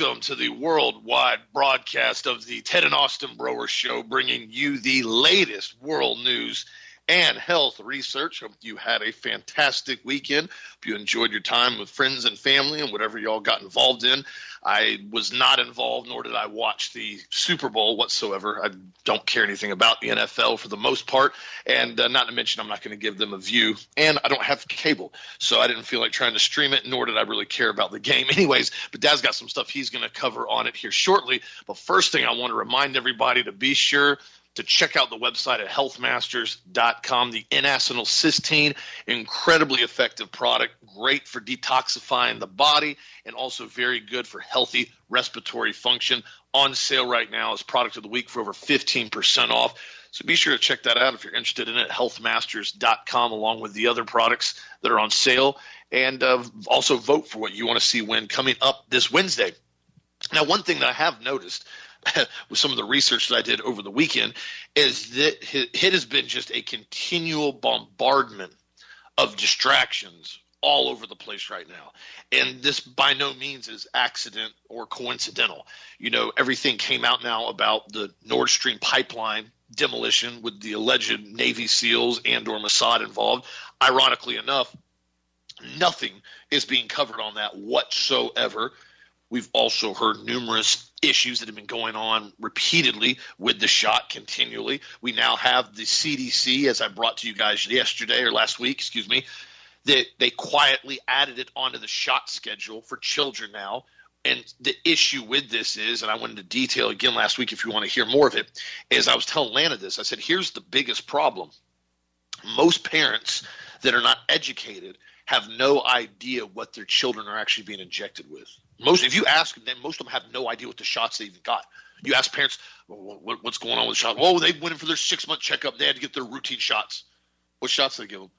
welcome to the worldwide broadcast of the Ted and Austin Broer Show, bringing you the latest world news and health research. Hope you had a fantastic weekend. Hope you enjoyed your time with friends and family and whatever y'all got involved in. I was not involved, nor did I watch the Super Bowl whatsoever. I don't care anything about the NFL for the most part, and uh, not to mention I'm not going to give them a view, and I don't have cable, so I didn't feel like trying to stream it, nor did I really care about the game, anyways. But Dad's got some stuff he's going to cover on it here shortly. But first thing I want to remind everybody to be sure to check out the website at healthmasters.com. The N-acetyl cysteine, incredibly effective product, great for detoxifying the body, and also very good for healthy respiratory function. On sale right now as product of the week for over 15% off. So be sure to check that out if you're interested in it. Healthmasters.com, along with the other products that are on sale, and uh, also vote for what you want to see win coming up this Wednesday. Now, one thing that I have noticed with some of the research that I did over the weekend is that it has been just a continual bombardment of distractions all over the place right now. And this by no means is accident or coincidental. You know, everything came out now about the Nord Stream pipeline demolition with the alleged Navy SEALs and or Mossad involved. Ironically enough, nothing is being covered on that whatsoever. We've also heard numerous issues that have been going on repeatedly with the shot continually. We now have the CDC, as I brought to you guys yesterday or last week, excuse me, that they quietly added it onto the shot schedule for children now. And the issue with this is, and I went into detail again last week if you want to hear more of it, is I was telling Lana this. I said, here's the biggest problem. Most parents that are not educated have no idea what their children are actually being injected with. Most, if you ask them, most of them have no idea what the shots they even got. You ask parents, well, what, what's going on with the shots? Oh, they went in for their six month checkup. They had to get their routine shots. What shots did they give them?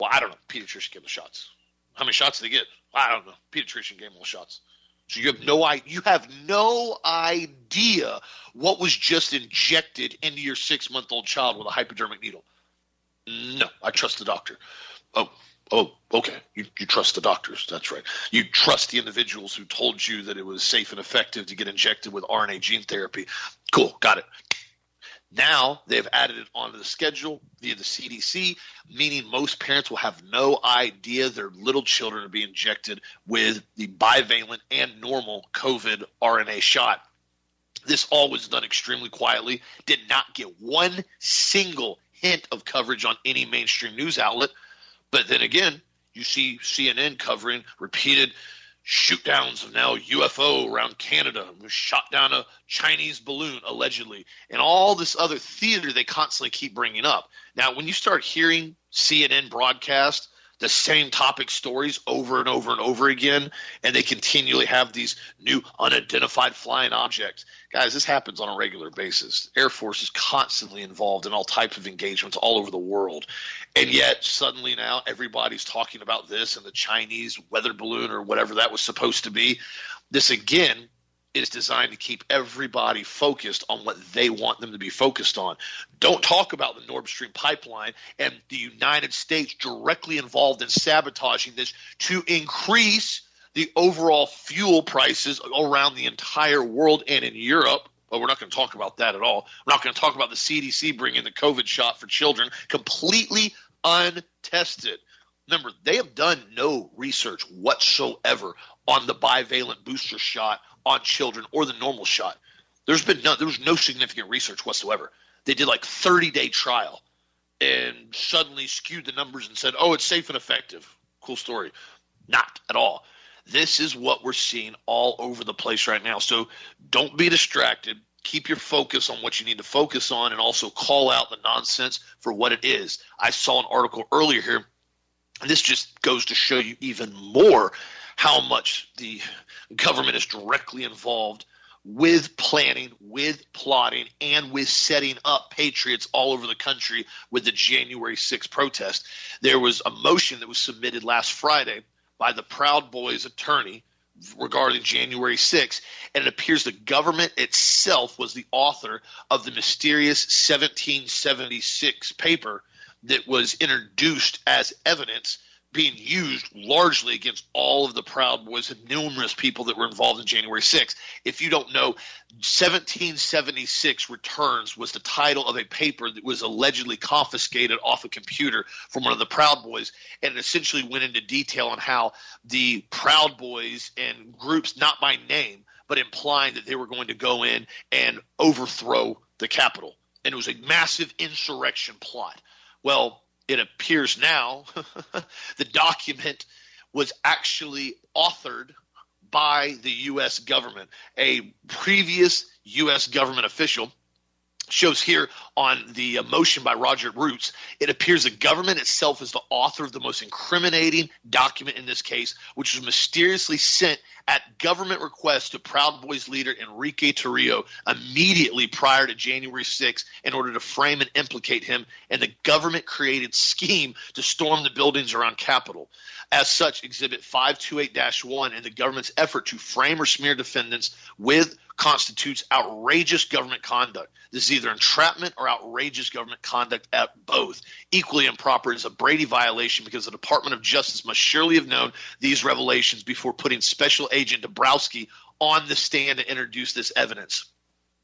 Well, I don't know. Pediatrician gave them shots. How many shots did they get? I don't know. Pediatrician gave them all shots. So you have no you have no idea what was just injected into your six month old child with a hypodermic needle. No, I trust the doctor. Oh, Oh, okay. You, you trust the doctors. That's right. You trust the individuals who told you that it was safe and effective to get injected with RNA gene therapy. Cool. Got it. Now they've added it onto the schedule via the CDC, meaning most parents will have no idea their little children are being injected with the bivalent and normal COVID RNA shot. This all was done extremely quietly, did not get one single hint of coverage on any mainstream news outlet. But then again, you see CNN covering repeated shoot downs of now UFO around Canada, shot down a Chinese balloon allegedly, and all this other theater they constantly keep bringing up. Now, when you start hearing CNN broadcast the same topic stories over and over and over again, and they continually have these new unidentified flying objects. Guys, this happens on a regular basis. Air Force is constantly involved in all types of engagements all over the world. And yet, suddenly now, everybody's talking about this and the Chinese weather balloon or whatever that was supposed to be. This, again, is designed to keep everybody focused on what they want them to be focused on. Don't talk about the Nord Stream pipeline and the United States directly involved in sabotaging this to increase the overall fuel prices around the entire world and in Europe. Well, we're not going to talk about that at all. We're not going to talk about the CDC bringing the COVID shot for children completely untested. Remember, they have done no research whatsoever on the bivalent booster shot on children or the normal shot. There's been no, there was no significant research whatsoever. They did like 30 day trial and suddenly skewed the numbers and said, oh, it's safe and effective. Cool story. Not at all. This is what we're seeing all over the place right now. So don't be distracted. Keep your focus on what you need to focus on and also call out the nonsense for what it is. I saw an article earlier here, and this just goes to show you even more how much the government is directly involved with planning, with plotting, and with setting up patriots all over the country with the January 6th protest. There was a motion that was submitted last Friday by the Proud Boys attorney regarding January 6th, and it appears the government itself was the author of the mysterious 1776 paper that was introduced as evidence being used largely against all of the Proud Boys and numerous people that were involved in January 6th. If you don't know, 1776 Returns was the title of a paper that was allegedly confiscated off a computer from one of the Proud Boys, and it essentially went into detail on how the Proud Boys and groups, not by name, but implying that they were going to go in and overthrow the Capitol. And it was a massive insurrection plot. Well, it appears now the document was actually authored by the U.S. government. A previous U.S. government official shows here on the uh, motion by Roger Roots, it appears the government itself is the author of the most incriminating document in this case, which was mysteriously sent at government request to Proud Boys leader Enrique Tarrio immediately prior to January 6 in order to frame and implicate him in the government created scheme to storm the buildings around Capitol. As such, Exhibit 528 1 in the government's effort to frame or smear defendants with constitutes outrageous government conduct. This is either entrapment or outrageous government conduct at both. Equally improper is a Brady violation because the Department of Justice must surely have known these revelations before putting Special Agent Dabrowski on the stand to introduce this evidence.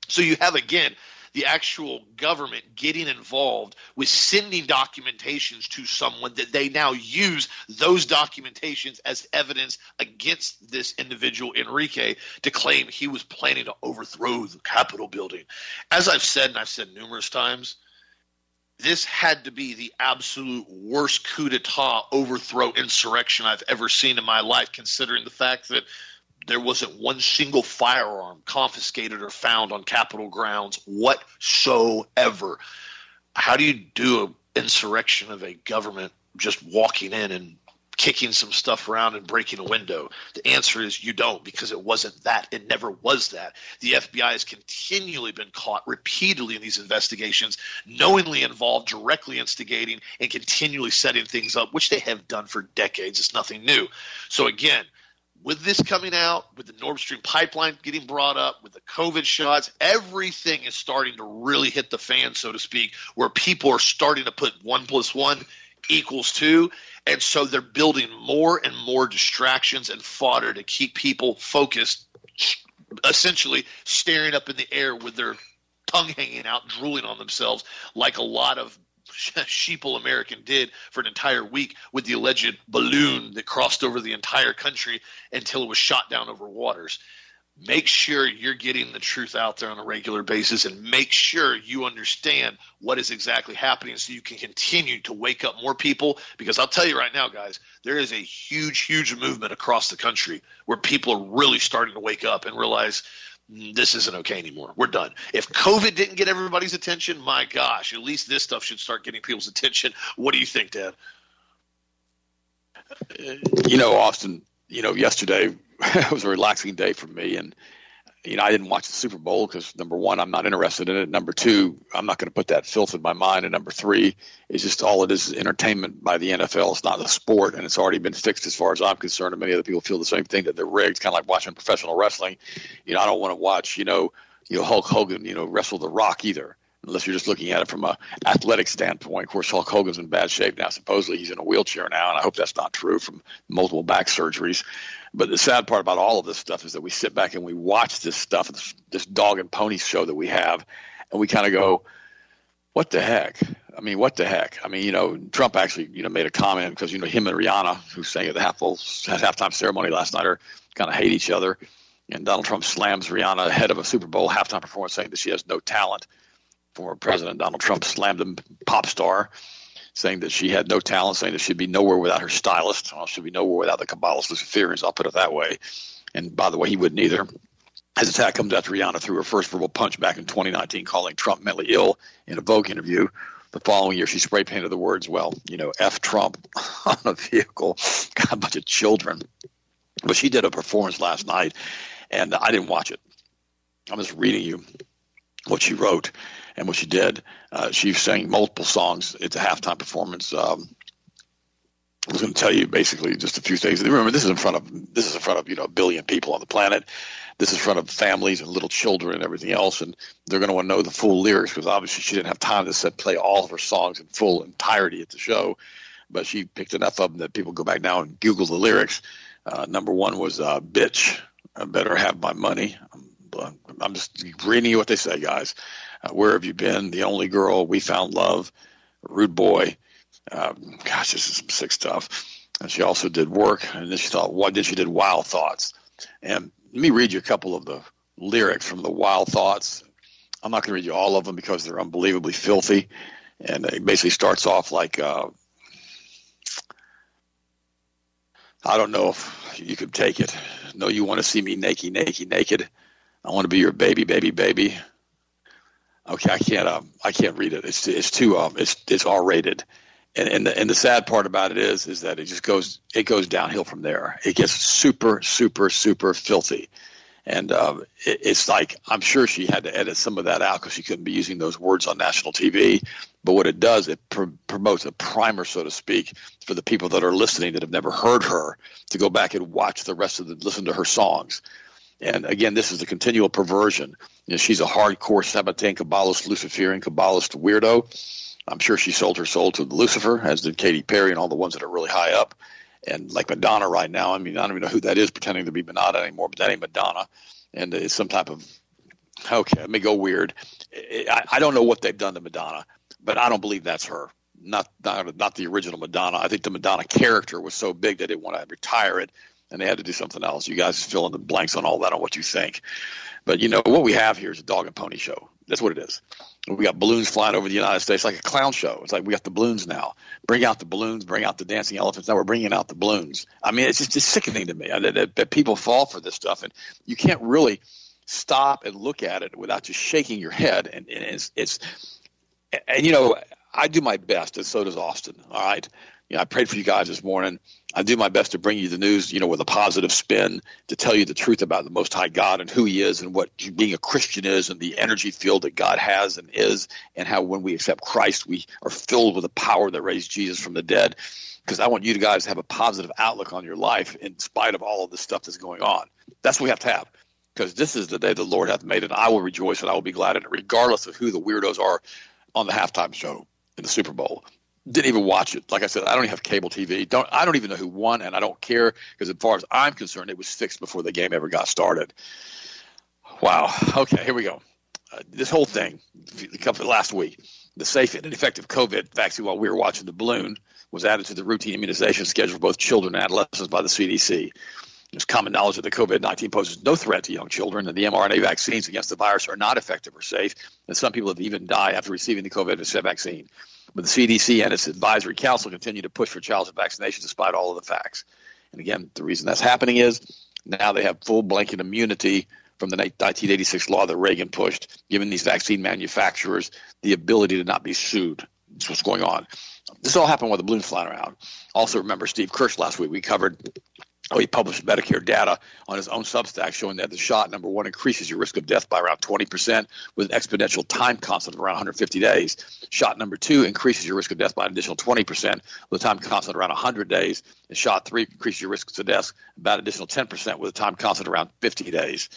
So you have again the actual government getting involved with sending documentations to someone that they now use those documentations as evidence against this individual Enrique to claim he was planning to overthrow the Capitol building. As I've said, and I've said numerous times, this had to be the absolute worst coup d'etat overthrow insurrection I've ever seen in my life, considering the fact that there wasn't one single firearm confiscated or found on Capitol grounds whatsoever. How do you do an insurrection of a government just walking in and kicking some stuff around and breaking a window? The answer is you don't because it wasn't that. It never was that. The FBI has continually been caught repeatedly in these investigations, knowingly involved, directly instigating, and continually setting things up, which they have done for decades. It's nothing new. So, again, with this coming out, with the Nord Stream pipeline getting brought up, with the COVID shots, everything is starting to really hit the fan, so to speak, where people are starting to put one plus one equals two. And so they're building more and more distractions and fodder to keep people focused, essentially staring up in the air with their tongue hanging out, drooling on themselves, like a lot of sheeple American did for an entire week with the alleged balloon that crossed over the entire country until it was shot down over waters. Make sure you're getting the truth out there on a regular basis and make sure you understand what is exactly happening so you can continue to wake up more people. Because I'll tell you right now, guys, there is a huge, huge movement across the country where people are really starting to wake up and realize this isn't okay anymore. We're done. If COVID didn't get everybody's attention, my gosh, at least this stuff should start getting people's attention. What do you think, Dad? You know, Austin, you know, yesterday was a relaxing day for me. And you know, I didn't watch the Super Bowl because number one, I'm not interested in it. Number two, I'm not going to put that filth in my mind. And number three, is just all it is, is entertainment by the NFL. It's not a sport, and it's already been fixed as far as I'm concerned. And many other people feel the same thing that they're rigged, kind of like watching professional wrestling. You know, I don't want to watch, you know, you know Hulk Hogan, you know, wrestle The Rock either unless you're just looking at it from a athletic standpoint. Of course, Hulk Hogan's in bad shape now. Supposedly he's in a wheelchair now, and I hope that's not true from multiple back surgeries. But the sad part about all of this stuff is that we sit back and we watch this stuff, this, this dog and pony show that we have, and we kind of go, "What the heck?" I mean, what the heck? I mean, you know, Trump actually, you know, made a comment because you know him and Rihanna, who sang at the half halftime ceremony last night, are kind of hate each other. And Donald Trump slams Rihanna ahead of a Super Bowl halftime performance, saying that she has no talent. Former President Donald Trump slammed the pop star saying that she had no talent, saying that she'd be nowhere without her stylist. Well, she'd be nowhere without the Kabbalist Luciferians, I'll put it that way. And by the way, he wouldn't either. His attack comes after Rihanna threw her first verbal punch back in 2019, calling Trump mentally ill in a Vogue interview. The following year, she spray painted the words, well, you know, F Trump on a vehicle, got a bunch of children. But she did a performance last night, and I didn't watch it. I'm just reading you what she wrote and what she did. Uh, she sang multiple songs. It's a halftime performance. Um, I was going to tell you basically just a few things. Remember, this is in front of this is in front of you know a billion people on the planet. This is in front of families and little children and everything else, and they're going to want to know the full lyrics because obviously she didn't have time to set play all of her songs in full entirety at the show. but she picked enough of them that people go back now and Google the lyrics. Uh, number one was uh, "Bitch, I better have my money." I'm, I'm just reading you what they say, guys. Uh, where have you been? The only girl we found love. Rude boy. Um, gosh, this is some sick stuff. And she also did work, and then she thought, what? Then she did wild thoughts. And let me read you a couple of the lyrics from the wild thoughts. I'm not going to read you all of them because they're unbelievably filthy. And it basically starts off like, uh, I don't know if you could take it. No, you want to see me naked, naked, naked. I want to be your baby, baby, baby. Okay, I can't. Um, I can't read it. It's it's too um, it's it's R rated, and and the, and the sad part about it is is that it just goes it goes downhill from there. It gets super super super filthy, and um, it, it's like I'm sure she had to edit some of that out because she couldn't be using those words on national TV. But what it does, it pr- promotes a primer, so to speak, for the people that are listening that have never heard her to go back and watch the rest of the listen to her songs. And again, this is the continual perversion. You know, she's a hardcore Sabbatean Kabbalist, Luciferian Kabbalist weirdo. I'm sure she sold her soul to Lucifer, as did Katy Perry and all the ones that are really high up. And like Madonna right now, I mean, I don't even know who that is pretending to be Madonna anymore, but that ain't Madonna. And it's some type of, okay, let me go weird. I, I don't know what they've done to Madonna, but I don't believe that's her. Not, not not the original Madonna. I think the Madonna character was so big they want to retire it and they had to do something else. You guys fill in the blanks on all that on what you think. But you know what we have here is a dog and pony show. That's what it is. We got balloons flying over the United States like a clown show. It's like we got the balloons now. Bring out the balloons. Bring out the dancing elephants. Now we're bringing out the balloons. I mean, it's just it's sickening to me uh, that, that, that people fall for this stuff, and you can't really stop and look at it without just shaking your head. And, and it's, it's and you know I do my best, and so does Austin. All right, you know, I prayed for you guys this morning. I do my best to bring you the news, you know, with a positive spin, to tell you the truth about the Most High God and who He is and what being a Christian is and the energy field that God has and is, and how when we accept Christ, we are filled with the power that raised Jesus from the dead. Because I want you guys to have a positive outlook on your life in spite of all of the stuff that's going on. That's what we have to have. Because this is the day the Lord hath made, and I will rejoice and I will be glad in it, regardless of who the weirdos are on the halftime show in the Super Bowl didn't even watch it. Like I said, I don't even have cable TV. Don't I don't even know who won, and I don't care because as far as I'm concerned, it was fixed before the game ever got started. Wow. Okay, here we go. Uh, this whole thing, last week, the safe and effective COVID vaccine while we were watching the balloon was added to the routine immunization schedule for both children and adolescents by the CDC. There's common knowledge that the COVID 19 poses no threat to young children, and the mRNA vaccines against the virus are not effective or safe, and some people have even died after receiving the COVID vaccine. But the CDC and its advisory council continue to push for childhood vaccination despite all of the facts. And again, the reason that's happening is now they have full blanket immunity from the 1986 law that Reagan pushed, giving these vaccine manufacturers the ability to not be sued. That's what's going on. This all happened while the balloon's flying around. Also, remember Steve Kirsch last week. We covered Oh, he published Medicare data on his own Substack showing that the shot, number one, increases your risk of death by around 20% with an exponential time constant of around 150 days. Shot number two increases your risk of death by an additional 20% with a time constant around 100 days. And shot three increases your risk of death about an additional 10% with a time constant around 50 days.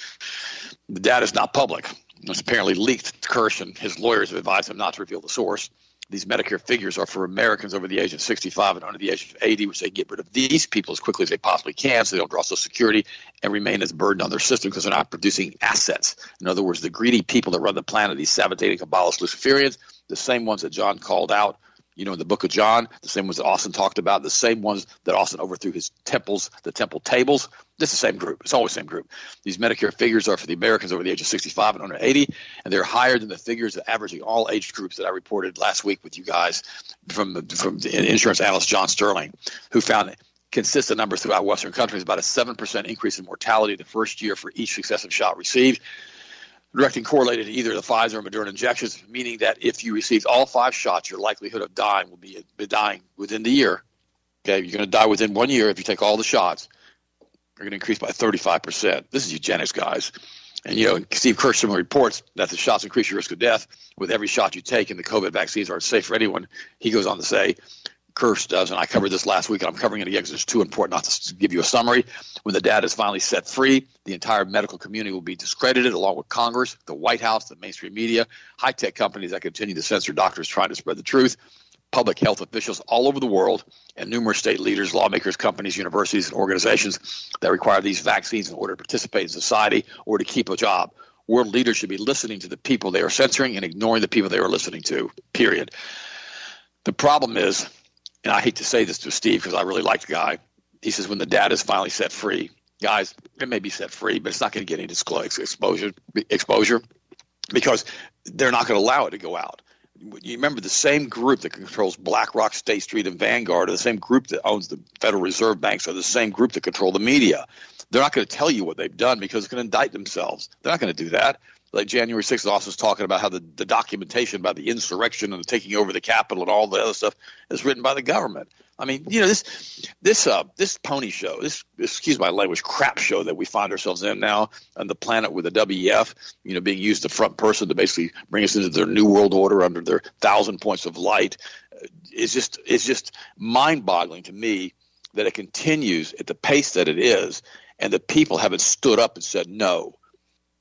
The data is not public. It's apparently leaked to Kirsch, and his lawyers have advised him not to reveal the source these Medicare figures are for Americans over the age of 65 and under the age of 80, which they get rid of these people as quickly as they possibly can so they don't draw Social Security and remain as a burden on their system because they're not producing assets. In other words, the greedy people that run the planet, these Sabbatean Kabbalist Luciferians, the same ones that John called out you know, in the book of John, the same ones that Austin talked about, the same ones that Austin overthrew his temples, the temple tables. This is the same group. It's always the same group. These Medicare figures are for the Americans over the age of 65 and under 80, and they're higher than the figures of averaging all age groups that I reported last week with you guys from the, from the insurance analyst John Sterling, who found consistent numbers throughout Western countries, about a 7% increase in mortality the first year for each successive shot received directly correlated to either the Pfizer or Moderna injections, meaning that if you received all five shots, your likelihood of dying will be, be dying within the year. Okay, you're going to die within one year if you take all the shots. You're going to increase by 35%. This is eugenics, guys. And you know, Steve Kirschman reports that the shots increase your risk of death with every shot you take, and the COVID vaccines aren't safe for anyone. He goes on to say, Kirsch does, and I covered this last week, and I'm covering it again because it's too important not to give you a summary. When the data is finally set free, the entire medical community will be discredited, along with Congress, the White House, the mainstream media, high tech companies that continue to censor doctors trying to spread the truth. public health officials all over the world and numerous state leaders, lawmakers, companies, universities, and organizations that require these vaccines in order to participate in society or to keep a job. World leaders should be listening to the people they are censoring and ignoring the people they are listening to, period. The problem is, and I hate to say this to Steve because I really like the guy, he says when the data is finally set free, guys, it may be set free, but it's not going to get any disclosure exposure, exposure because they're not going to allow it to go out you remember the same group that controls BlackRock, State Street, and Vanguard are the same group that owns the Federal Reserve banks are the same group that control the media. They're not going to tell you what they've done because it's going to indict themselves. They're not going to do that. Like January 6th, also was talking about how the, the documentation about the insurrection and the taking over the Capitol and all the other stuff is written by the government. I mean, you know, this this uh this pony show, this excuse my language, crap show that we find ourselves in now on the planet with the WEF, you know, being used the front person to basically bring us into their new world order under their thousand points of light, uh, is just is just mind-boggling to me that it continues at the pace that it is, and the people haven't stood up and said no.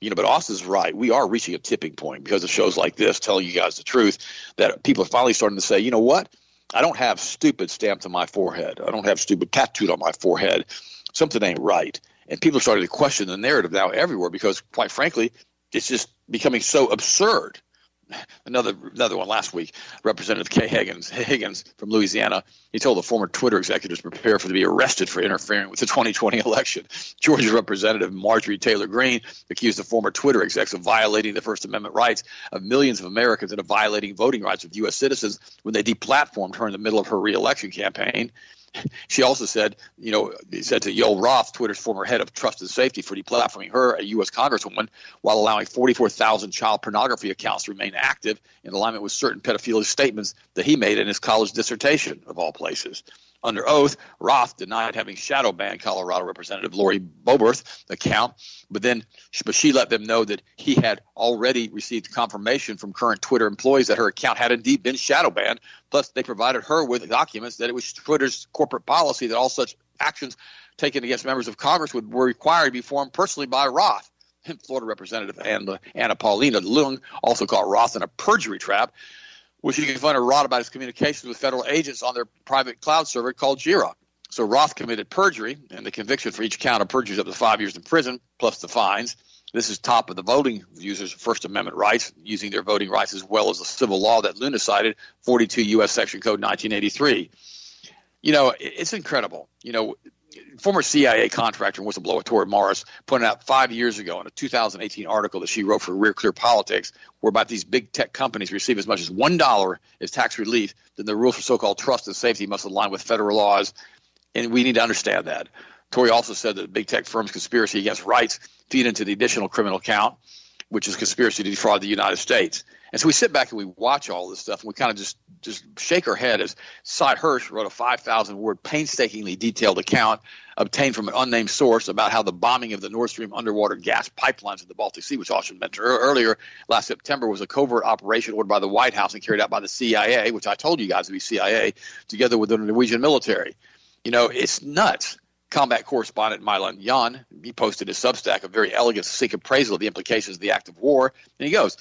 You know, but Austin's right. We are reaching a tipping point because of shows like this telling you guys the truth that people are finally starting to say, you know what? I don't have stupid stamped on my forehead. I don't have stupid tattooed on my forehead. Something ain't right. And people are starting to question the narrative now everywhere because, quite frankly, it's just becoming so absurd another another one last week. Representative Clay Higgins, Higgins from Louisiana, he told the former Twitter executives prepare for to be arrested for interfering with the 2020 election. Georgia Representative Marjorie Taylor Greene accused the former Twitter execs of violating the First Amendment rights of millions of Americans and of violating voting rights of U.S. citizens when they deplatformed her in the middle of her reelection campaign. She also said, you know, he said to Yoel Roth, Twitter's former head of trust and safety, for deplatforming her, a U.S. Congresswoman, while allowing 44,000 child pornography accounts to remain active in alignment with certain pedophilic statements that he made in his college dissertation, of all places. Under oath, Roth denied having shadow banned Colorado Representative Lori Boebert account, but then but she let them know that he had already received confirmation from current Twitter employees that her account had indeed been shadow banned. Plus, they provided her with documents that it was Twitter's corporate policy that all such actions taken against members of Congress would, were required to be formed personally by Roth. Florida Representative Anna, Anna Paulina Luna also caught Roth in a perjury trap which you can find a Roth about his communications with federal agents on their private cloud server called Jira. So Roth committed perjury, and the conviction for each count of perjury is up to five years in prison, plus the fines. This is top of the voting users' First Amendment rights, using their voting rights as well as the civil law that Luna cited, 42 U.S. Section Code 1983. You know, it's incredible. You know, former CIA contractor and whistleblower Tori Morris pointed out five years ago in a 2018 article that she wrote for Real Clear Politics, where about these big tech companies receive as much as one dollar as tax relief, then the rules for so-called trust and safety must align with federal laws, and we need to understand that. Tori also said that big tech firms' conspiracy against rights feed into the additional criminal count, which is conspiracy to defraud the United States. And so we sit back and we watch all this stuff, and we kind of just just shake our head as Sy Hersh wrote a 5,000 word, painstakingly detailed account obtained from an unnamed source about how the bombing of the Nord Stream underwater gas pipelines in the Baltic Sea, which Austin mentioned earlier last September, was a covert operation ordered by the White House and carried out by the CIA, which I told you guys would be CIA, together with the Norwegian military. You know, it's nuts combat correspondent Michael Yon, he posted his Substack a very elegant, succinct appraisal of the implications of the act of war. And he goes,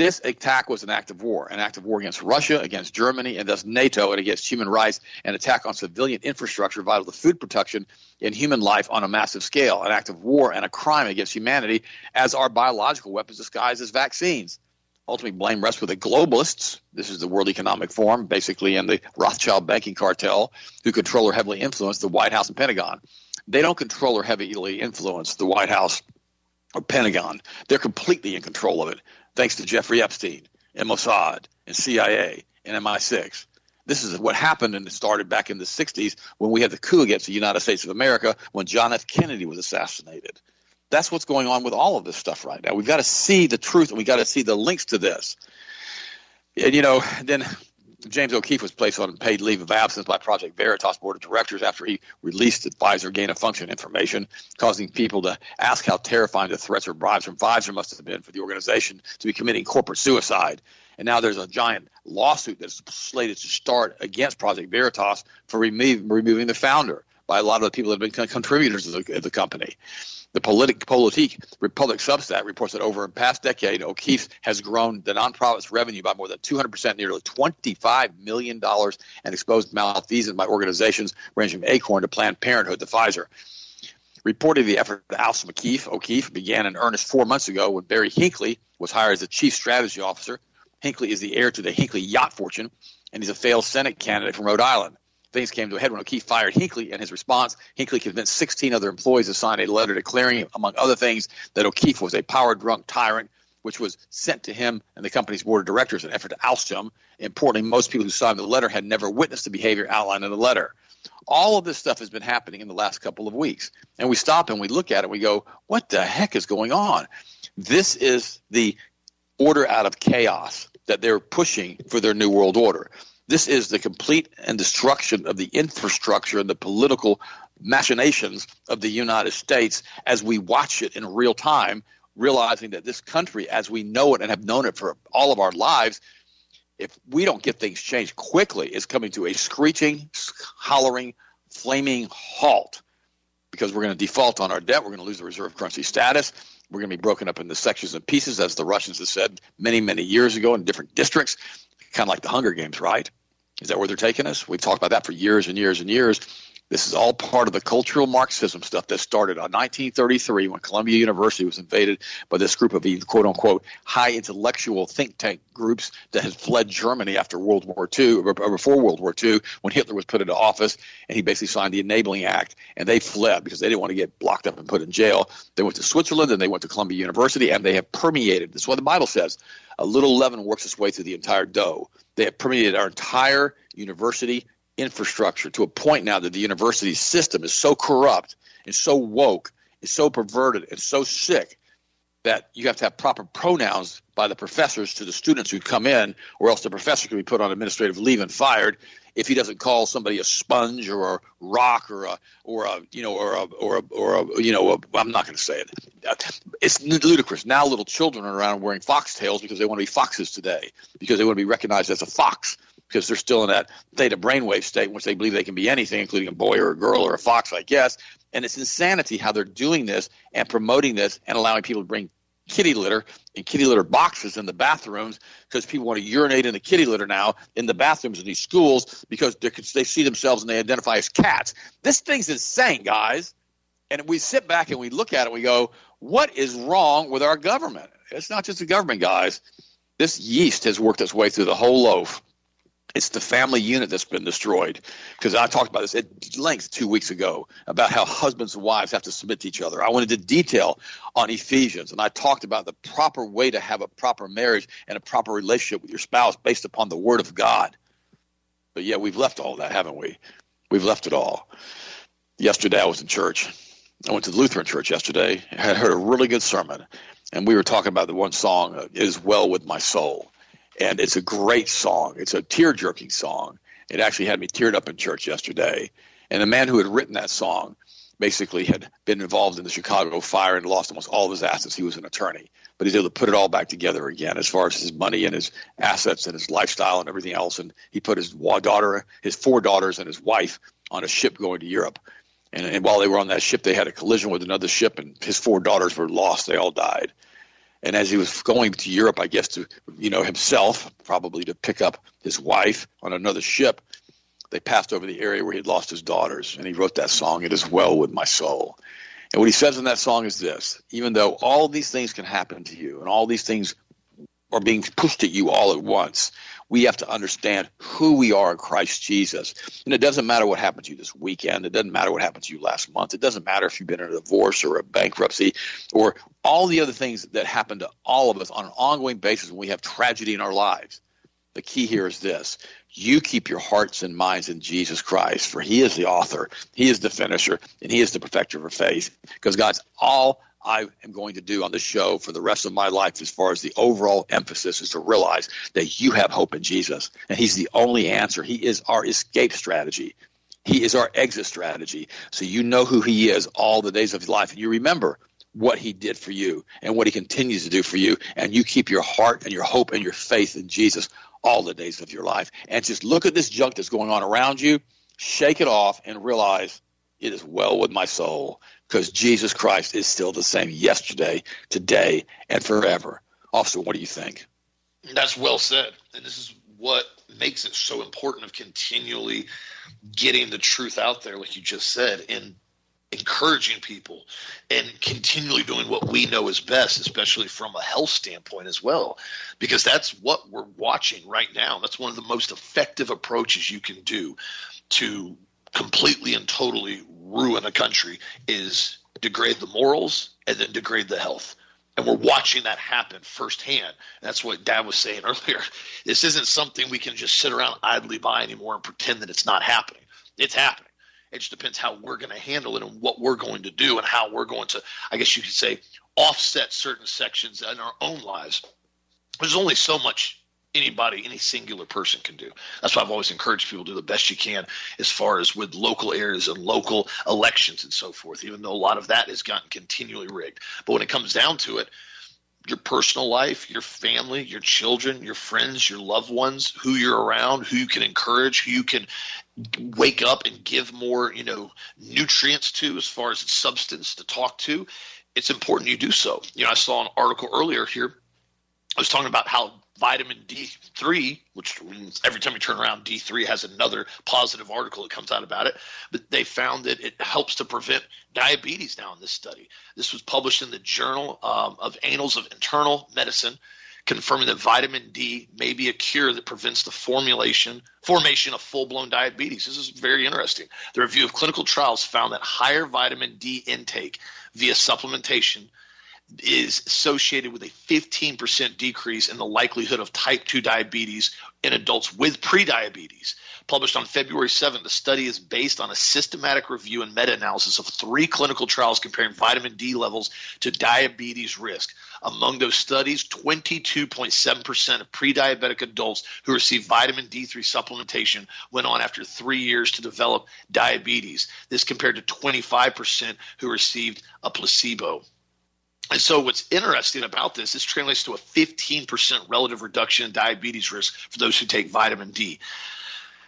this attack was an act of war, an act of war against Russia, against Germany, and thus NATO, and against human rights, an attack on civilian infrastructure vital to food production and human life on a massive scale, an act of war and a crime against humanity, as are biological weapons disguised as vaccines. Ultimately, blame rests with the globalists. This is the World Economic Forum, basically, and the Rothschild banking cartel, who control or heavily influence the White House and Pentagon. They don't control or heavily influence the White House or Pentagon. They're completely in control of it thanks to Jeffrey Epstein and Mossad and CIA and MI6. This is what happened and it started back in the 60s when we had the coup against the United States of America when John F. Kennedy was assassinated. That's what's going on with all of this stuff right now. We've got to see the truth and we've got to see the links to this. And, you know, then James O'Keefe was placed on paid leave of absence by Project Veritas board of directors after he released the Pfizer gain of function information, causing people to ask how terrifying the threats or bribes from Pfizer must have been for the organization to be committing corporate suicide. And now there's a giant lawsuit that's slated to start against Project Veritas for remo- removing the founder by a lot of the people that have been contributors of the, of the company. The Politic, Politique Republic Substack reports that over the past decade, O'Keefe has grown the nonprofit's revenue by more than 200%, nearly $25 million, and exposed malfeasance by organizations ranging from Acorn to Planned Parenthood to Pfizer. Reporting the effort of Alison O'Keefe, began in earnest four months ago when Barry Hinckley was hired as the chief strategy officer. Hinckley is the heir to the Hinckley yacht fortune, and he's a failed Senate candidate from Rhode Island. Things came to a head when O'Keefe fired Hinckley. In his response, Hinckley convinced 16 other employees to sign a letter declaring, among other things, that O'Keefe was a power drunk tyrant, which was sent to him and the company's board of directors in an effort to oust him. Importantly, most people who signed the letter had never witnessed the behavior outlined in the letter. All of this stuff has been happening in the last couple of weeks. And we stop and we look at it and we go, what the heck is going on? This is the order out of chaos that they're pushing for their new world order. This is the complete and destruction of the infrastructure and the political machinations of the United States as we watch it in real time, realizing that this country, as we know it and have known it for all of our lives, if we don't get things changed quickly, is coming to a screeching, hollering, flaming halt because we're going to default on our debt. We're going to lose the reserve currency status. We're going to be broken up into sections and pieces, as the Russians have said many, many years ago in different districts, kind of like the Hunger Games, right? Is that where they're taking us? We've talked about that for years and years and years. This is all part of the cultural Marxism stuff that started on 1933 when Columbia University was invaded by this group of quote unquote high intellectual think tank groups that had fled Germany after World War II, or before World War II, when Hitler was put into office and he basically signed the Enabling Act. And they fled because they didn't want to get blocked up and put in jail. They went to Switzerland and they went to Columbia University and they have permeated. That's what the Bible says. A little leaven works its way through the entire dough. They have permeated our entire university infrastructure to a point now that the university system is so corrupt and so woke, is so perverted and so sick that you have to have proper pronouns by the professors to the students who come in, or else the professor can be put on administrative leave and fired if he doesn't call somebody a sponge or a rock or a or a you know or a or a, or a you know i am not going to say it. It's ludicrous. Now little children are around wearing foxtails because they want to be foxes today because they want to be recognized as a fox because they're still in that theta brainwave state in which they believe they can be anything, including a boy or a girl or a fox, I guess. And it's insanity how they're doing this and promoting this and allowing people to bring kitty litter and kitty litter boxes in the bathrooms because people want to urinate in the kitty litter now in the bathrooms in these schools because they see themselves and they identify as cats. This thing's insane, guys. And we sit back and we look at it, and we go, what is wrong with our government? It's not just the government, guys. This yeast has worked its way through the whole loaf. It's the family unit that's been destroyed. Because I talked about this at length two weeks ago about how husbands and wives have to submit to each other. I went into detail on Ephesians, and I talked about the proper way to have a proper marriage and a proper relationship with your spouse based upon the Word of God. But yeah, we've left all that, haven't we? We've left it all. Yesterday, I was in church. I went to the Lutheran church yesterday. I heard a really good sermon, and we were talking about the one song, "It Is Well with My Soul." And it's a great song. It's a tear jerking song. It actually had me teared up in church yesterday. And the man who had written that song basically had been involved in the Chicago fire and lost almost all of his assets. He was an attorney, but he's able to put it all back together again as far as his money and his assets and his lifestyle and everything else. And he put his daughter, his four daughters, and his wife on a ship going to Europe. And, and while they were on that ship, they had a collision with another ship, and his four daughters were lost. They all died. And as he was going to Europe, I guess to, you know, himself, probably to pick up his wife on another ship, they passed over the area where he'd lost his daughters. And he wrote that song, It Is Well With My Soul. And what he says in that song is this even though all these things can happen to you and all these things are being pushed at you all at once, we have to understand who we are in Christ Jesus. And it doesn't matter what happened to you this weekend. It doesn't matter what happened to you last month. It doesn't matter if you've been in a divorce or a bankruptcy or all the other things that happen to all of us on an ongoing basis when we have tragedy in our lives. The key here is this you keep your hearts and minds in Jesus Christ, for He is the author, He is the finisher, and He is the perfecter of our faith. Because God's all I am going to do on the show for the rest of my life, as far as the overall emphasis, is to realize that you have hope in Jesus, and He's the only answer. He is our escape strategy. He is our exit strategy. So you know who He is all the days of your life, and you remember what He did for you and what He continues to do for you, and you keep your heart and your hope and your faith in Jesus all the days of your life. And just look at this junk that's going on around you, shake it off, and realize it is well with my soul because Jesus Christ is still the same yesterday, today, and forever. Austin, what do you think? That's well said. And this is what makes it so important of continually getting the truth out there, like you just said, and encouraging people and continually doing what we know is best, especially from a health standpoint as well, because that's what we're watching right now. That's one of the most effective approaches you can do to completely and totally ruin a country is degrade the morals and then degrade the health. And we're watching that happen firsthand. That's what Dad was saying earlier. This isn't something we can just sit around idly by anymore and pretend that it's not happening. It's happening. It just depends how we're going to handle it and what we're going to do and how we're going to, I guess you could say, offset certain sections in our own lives. There's only so much anybody, any singular person can do. That's why I've always encouraged people to do the best you can as far as with local areas and local elections and so forth, even though a lot of that has gotten continually rigged. But when it comes down to it, your personal life, your family, your children, your friends, your loved ones, who you're around, who you can encourage, who you can wake up and give more, you know, nutrients to as far as substance to talk to, it's important you do so. You know, I saw an article earlier here. I was talking about how vitamin D3, which means every time you turn around, D3 has another positive article that comes out about it. But they found that it helps to prevent diabetes now in this study. This was published in the Journal um, of Annals of Internal Medicine, confirming that vitamin D may be a cure that prevents the formulation formation of full-blown diabetes. This is very interesting. The review of clinical trials found that higher vitamin D intake via supplementation – is associated with a 15% decrease in the likelihood of type 2 diabetes in adults with prediabetes. Published on February 7th, the study is based on a systematic review and meta analysis of three clinical trials comparing vitamin D levels to diabetes risk. Among those studies, 22.7% of pre diabetic adults who received vitamin D3 supplementation went on after three years to develop diabetes. This compared to 25% who received a placebo. And so, what's interesting about this, this translates to a 15% relative reduction in diabetes risk for those who take vitamin D.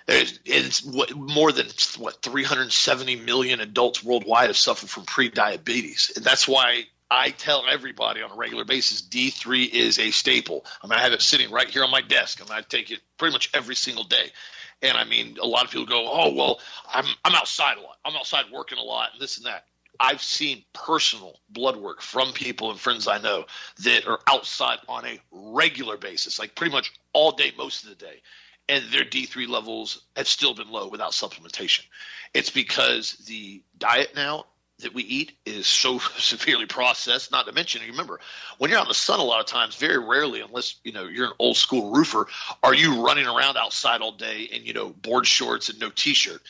It's more than what 370 million adults worldwide have suffered from pre-diabetes, and that's why I tell everybody on a regular basis D3 is a staple. I mean, I have it sitting right here on my desk, and I take it pretty much every single day. And I mean, a lot of people go, "Oh, well, I'm I'm outside a lot. I'm outside working a lot, and this and that." I've seen personal blood work from people and friends I know that are outside on a regular basis, like pretty much all day, most of the day, and their D3 levels have still been low without supplementation. It's because the diet now that we eat is so severely processed. Not to mention, remember, when you're out in the sun, a lot of times, very rarely, unless you know you're an old school roofer, are you running around outside all day in you know board shorts and no t-shirt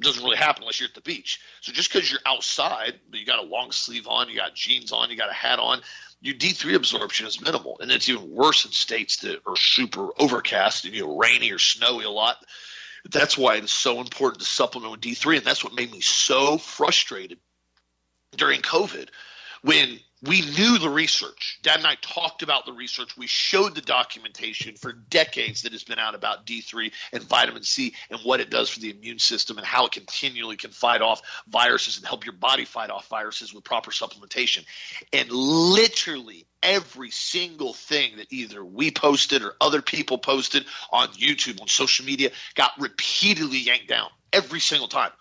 doesn't really happen unless you're at the beach. So just because you're outside, but you got a long sleeve on, you got jeans on, you got a hat on, your D3 absorption is minimal. And it's even worse in states that are super overcast and you know rainy or snowy a lot. That's why it's so important to supplement with D3, and that's what made me so frustrated during COVID when we knew the research. Dad and I talked about the research. We showed the documentation for decades that has been out about D3 and vitamin C and what it does for the immune system and how it continually can fight off viruses and help your body fight off viruses with proper supplementation. And literally every single thing that either we posted or other people posted on YouTube, on social media, got repeatedly yanked down every single time.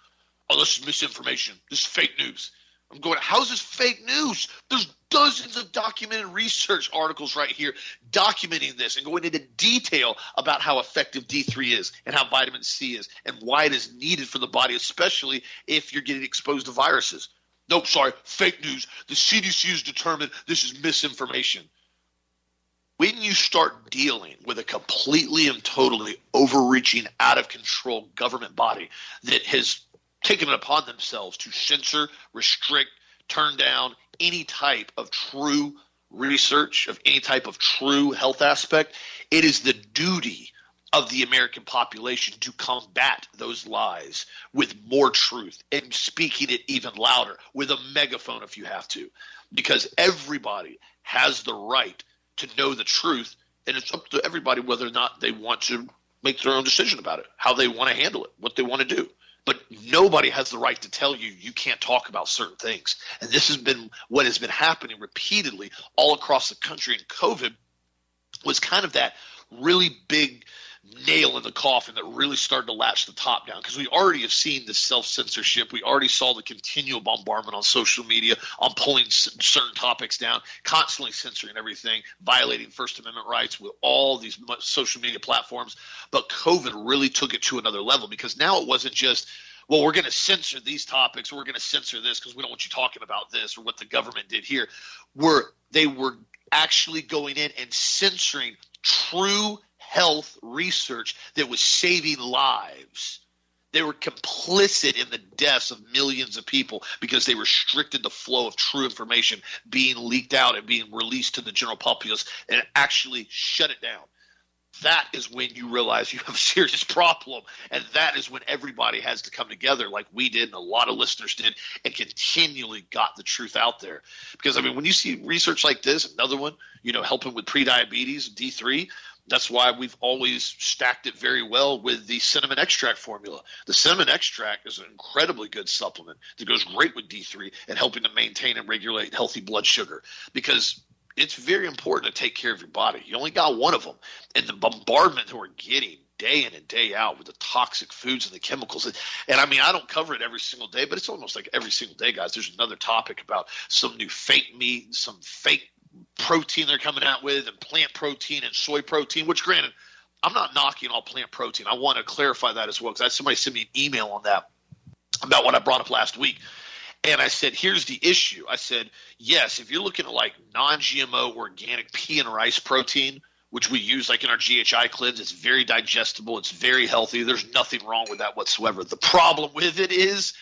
Oh, this is misinformation. This is fake news. I'm going, how's this fake news? There's dozens of documented research articles right here documenting this and going into detail about how effective D3 is and how vitamin C is and why it is needed for the body, especially if you're getting exposed to viruses. Nope, sorry, fake news. The CDC has determined this is misinformation. When you start dealing with a completely and totally overreaching, out of control government body that has taken it upon themselves to censor, restrict, turn down any type of true research, of any type of true health aspect. It is the duty of the American population to combat those lies with more truth and speaking it even louder with a megaphone if you have to. Because everybody has the right to know the truth, and it's up to everybody whether or not they want to make their own decision about it, how they want to handle it, what they want to do. But nobody has the right to tell you you can't talk about certain things. And this has been what has been happening repeatedly all across the country. And COVID was kind of that really big nail in the coffin that really started to latch the top down because we already have seen the self censorship. We already saw the continual bombardment on social media on pulling certain topics down, constantly censoring everything, violating First Amendment rights with all these social media platforms. But COVID really took it to another level because now it wasn't just well, we're going to censor these topics, we're going to censor this because we don't want you talking about this or what the government did here. Were they were actually going in and censoring true health research that was saving lives. They were complicit in the deaths of millions of people because they restricted the flow of true information being leaked out and being released to the general populace and actually shut it down. That is when you realize you have a serious problem. And that is when everybody has to come together, like we did and a lot of listeners did, and continually got the truth out there. Because, I mean, when you see research like this, another one, you know, helping with prediabetes, D3, that's why we've always stacked it very well with the cinnamon extract formula. The cinnamon extract is an incredibly good supplement that goes great with D3 and helping to maintain and regulate healthy blood sugar because it's very important to take care of your body. You only got one of them. And the bombardment that we're getting day in and day out with the toxic foods and the chemicals. And I mean, I don't cover it every single day, but it's almost like every single day, guys. There's another topic about some new fake meat, some fake protein they're coming out with and plant protein and soy protein, which granted, I'm not knocking all plant protein. I want to clarify that as well because somebody sent me an email on that about what I brought up last week. And I said, here's the issue. I said, yes, if you're looking at like non GMO organic pea and rice protein, which we use like in our GHI cleanse, it's very digestible, it's very healthy. There's nothing wrong with that whatsoever. The problem with it is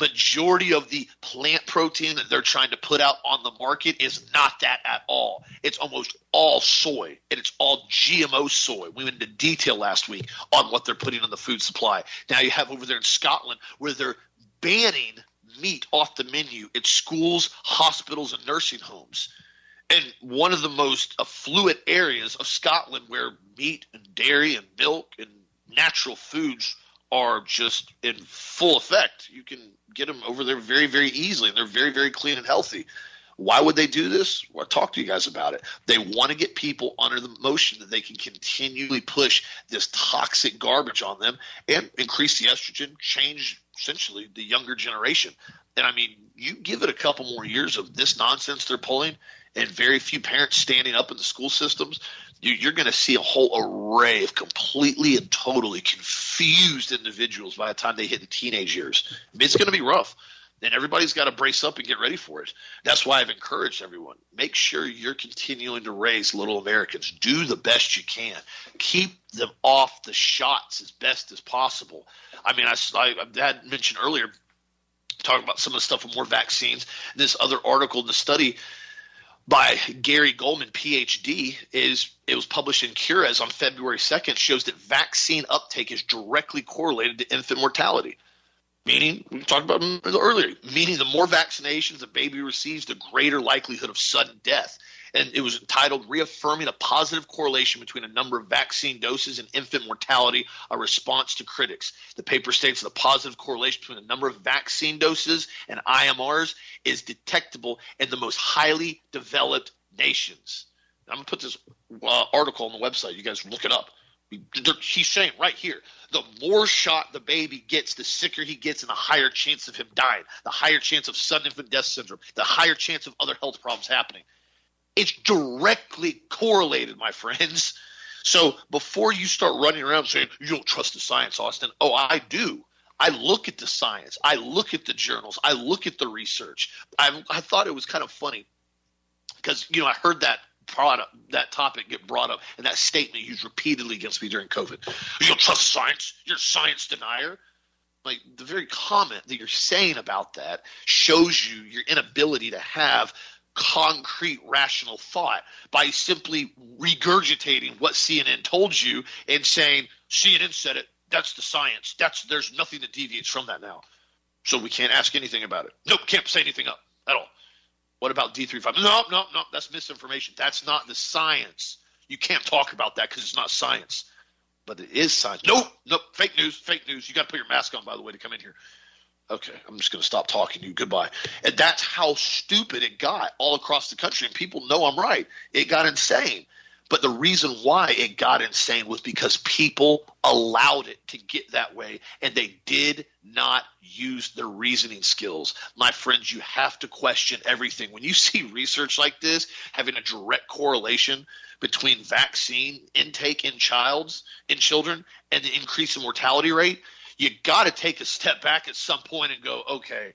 majority of the plant protein that they're trying to put out on the market is not that at all. It's almost all soy and it's all GMO soy. We went into detail last week on what they're putting in the food supply. Now you have over there in Scotland where they're banning meat off the menu at schools, hospitals, and nursing homes. And one of the most affluent areas of Scotland where meat and dairy and milk and natural foods are just in full effect. You can get them over there very, very easily, they're very, very clean and healthy. Why would they do this? Well, I talked to you guys about it. They want to get people under the motion that they can continually push this toxic garbage on them and increase the estrogen, change essentially the younger generation. And I mean, you give it a couple more years of this nonsense they're pulling, and very few parents standing up in the school systems, you're going to see a whole array of completely and totally confused individuals by the time they hit the teenage years. It's going to be rough. And everybody's got to brace up and get ready for it. That's why I've encouraged everyone. Make sure you're continuing to raise little Americans. Do the best you can. Keep them off the shots as best as possible. I mean, I, I, I had mentioned earlier, talking about some of the stuff with more vaccines. This other article in the study by Gary Goldman, PhD, is it was published in Cureus on February 2nd, shows that vaccine uptake is directly correlated to infant mortality. Meaning, we talked about earlier, meaning the more vaccinations a baby receives, the greater likelihood of sudden death and it was titled Reaffirming a Positive Correlation Between a Number of Vaccine Doses and Infant Mortality, a Response to Critics. The paper states the positive correlation between the number of vaccine doses and IMRs is detectable in the most highly developed nations. I'm going to put this uh, article on the website. You guys look it up. He's saying right here the more shot the baby gets, the sicker he gets, and the higher chance of him dying, the higher chance of sudden infant death syndrome, the higher chance of other health problems happening. It's directly correlated, my friends. So before you start running around saying you don't trust the science, Austin, oh, I do. I look at the science. I look at the journals. I look at the research. I, I thought it was kind of funny because you know I heard that product that topic get brought up and that statement used repeatedly against me during COVID. You don't trust science. You're a science denier. Like the very comment that you're saying about that shows you your inability to have concrete rational thought by simply regurgitating what CNN told you and saying CNN said it. That's the science. That's there's nothing that deviates from that now. So we can't ask anything about it. Nope, can't say anything up at all. What about D35? No, no, no, that's misinformation. That's not the science. You can't talk about that because it's not science. but it is science. Nope, nope, fake news, fake news. You got to put your mask on, by the way, to come in here. Okay, I'm just going to stop talking to you. Goodbye. And that's how stupid it got all across the country. And people know I'm right. It got insane. But the reason why it got insane was because people allowed it to get that way and they did not use their reasoning skills. My friends, you have to question everything. When you see research like this having a direct correlation between vaccine intake in childs in children and the increase in mortality rate, you got to take a step back at some point and go, okay,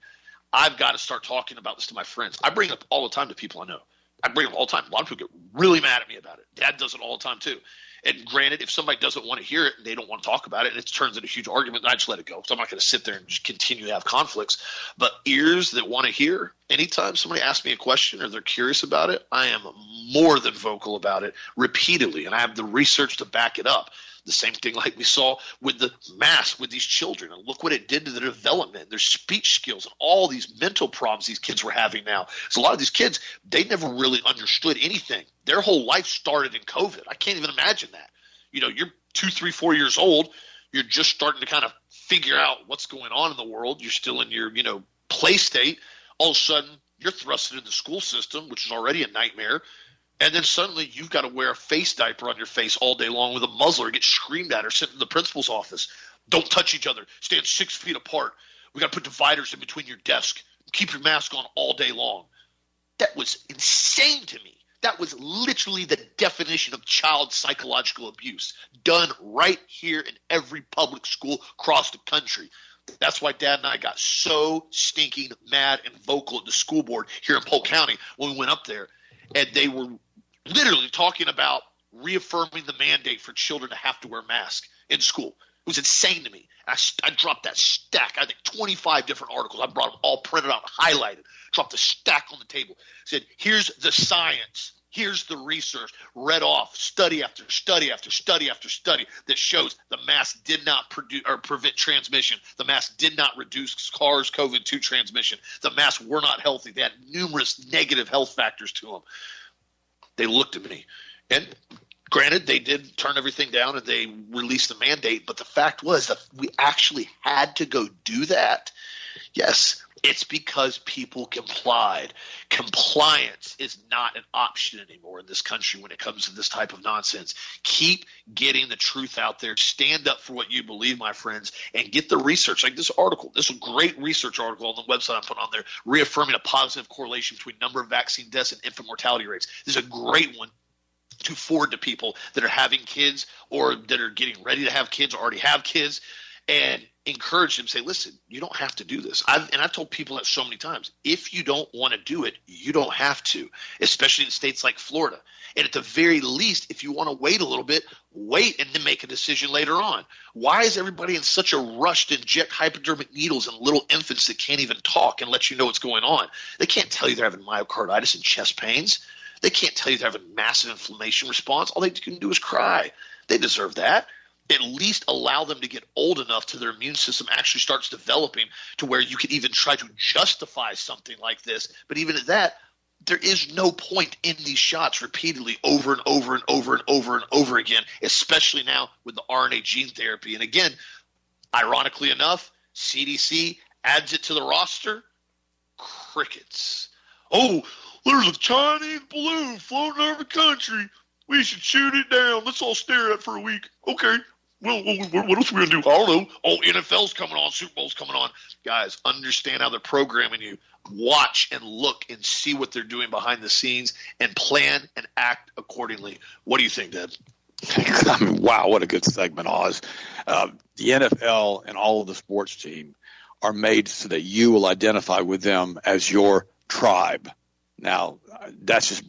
I've got to start talking about this to my friends. I bring it up all the time to people I know. I bring it up all the time. A lot of people get really mad at me about it. Dad does it all the time too. And granted, if somebody doesn't want to hear it and they don't want to talk about it, and it turns into a huge argument, I just let it go. So I'm not going to sit there and just continue to have conflicts. But ears that want to hear, anytime somebody asks me a question or they're curious about it, I am more than vocal about it repeatedly, and I have the research to back it up. The same thing like we saw with the mask with these children. And look what it did to their development, their speech skills, and all these mental problems these kids were having now. So a lot of these kids, they never really understood anything. Their whole life started in COVID. I can't even imagine that. You know, you're two, three, four years old. You're just starting to kind of figure out what's going on in the world. You're still in your, you know, play state. All of a sudden, you're thrusted into the school system, which is already a nightmare. And then suddenly you've got to wear a face diaper on your face all day long with a muzzle or get screamed at or sent to the principal's office. Don't touch each other. Stand six feet apart. We got to put dividers in between your desk. Keep your mask on all day long. That was insane to me. That was literally the definition of child psychological abuse done right here in every public school across the country. That's why Dad and I got so stinking mad and vocal at the school board here in Polk County when we went up there. And they were literally talking about reaffirming the mandate for children to have to wear masks in school. It was insane to me. I, I dropped that stack. I think 25 different articles. I brought them all printed out, highlighted, dropped a stack on the table. Said, here's the science. Here's the research. Read off study after study after study after study that shows the mask did not produce or prevent transmission. The mask did not reduce SARS CoV 2 transmission. The masks were not healthy. They had numerous negative health factors to them. They looked at me. And granted, they did turn everything down and they released the mandate, but the fact was that we actually had to go do that. Yes, it's because people complied. Compliance is not an option anymore in this country when it comes to this type of nonsense. Keep getting the truth out there. Stand up for what you believe, my friends, and get the research. Like this article, this is a great research article on the website I put on there, reaffirming a positive correlation between number of vaccine deaths and infant mortality rates. This is a great one to forward to people that are having kids or that are getting ready to have kids or already have kids and encourage them say listen you don't have to do this. I've, and i've told people that so many times. If you don't want to do it you don't have to especially in states like florida. And at the very least if you want to wait a little bit wait and then make a decision later on. Why is everybody in such a rush to inject hypodermic needles in little infants that can't even talk and let you know what's going on? They can't tell you they're having myocarditis and chest pains. They can't tell you they're having massive inflammation response. All they can do is cry. They deserve that at least allow them to get old enough to their immune system actually starts developing to where you can even try to justify something like this. But even at that, there is no point in these shots repeatedly over and over and over and over and over again, especially now with the RNA gene therapy. And again, ironically enough, CDC adds it to the roster. Crickets. Oh, there's a Chinese balloon floating over the country. We should shoot it down. Let's all stare at it for a week. Okay, well, what else are we gonna do? I don't know. Oh, NFL's coming on, Super Bowl's coming on. Guys, understand how they're programming you. Watch and look and see what they're doing behind the scenes, and plan and act accordingly. What do you think, Deb? I mean, wow, what a good segment, Oz. Uh, the NFL and all of the sports team are made so that you will identify with them as your tribe. Now, that's just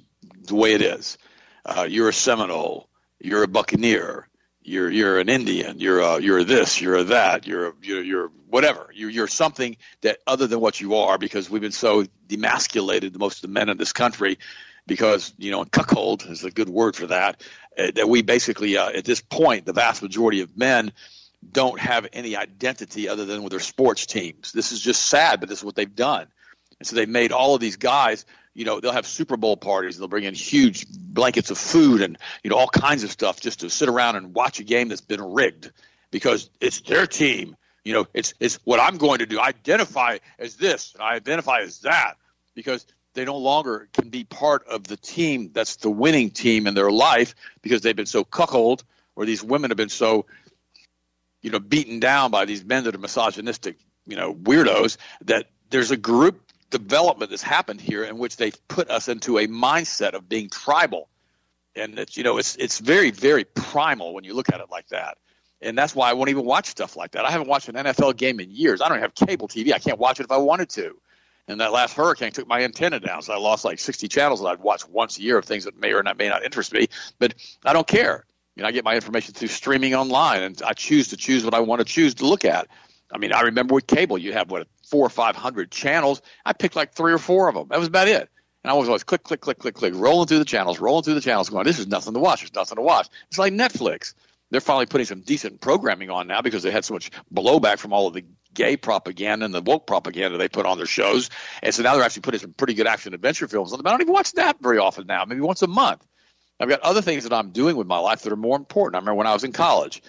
the way it is. Uh, you're a Seminole. You're a Buccaneer you're you're an Indian, you're a, you're this, you're a that, you're a, you're, you're whatever. You're you're something that other than what you are because we've been so demasculated, most of the men in this country, because you know, cuckold is a good word for that. Uh, that we basically uh, at this point, the vast majority of men don't have any identity other than with their sports teams. This is just sad, but this is what they've done. And so they've made all of these guys you know, they'll have Super Bowl parties. They'll bring in huge blankets of food and you know all kinds of stuff just to sit around and watch a game that's been rigged because it's their team. You know, it's it's what I'm going to do. I identify as this, and I identify as that because they no longer can be part of the team that's the winning team in their life because they've been so cuckolded or these women have been so you know beaten down by these men that are misogynistic you know weirdos that there's a group development that's happened here in which they've put us into a mindset of being tribal and it's you know it's it's very very primal when you look at it like that and that's why I won't even watch stuff like that. I haven't watched an NFL game in years. I don't have cable TV. I can't watch it if I wanted to. And that last hurricane took my antenna down, so I lost like 60 channels that I'd watch once a year of things that may or not may not interest me. But I don't care. You know, I get my information through streaming online, and I choose to choose what I want to choose to look at. I mean, I remember with cable, you have what four or five hundred channels. I picked like three or four of them. That was about it. And I was always click, click, click, click, click, rolling through the channels, rolling through the channels, going, "This is nothing to watch. There's nothing to watch." It's like Netflix. They're finally putting some decent programming on now because they had so much blowback from all of the gay propaganda and the woke propaganda they put on their shows. And so now they're actually putting some pretty good action adventure films on them. I don't even watch that very often now, maybe once a month. I've got other things that I'm doing with my life that are more important. I remember when I was in college,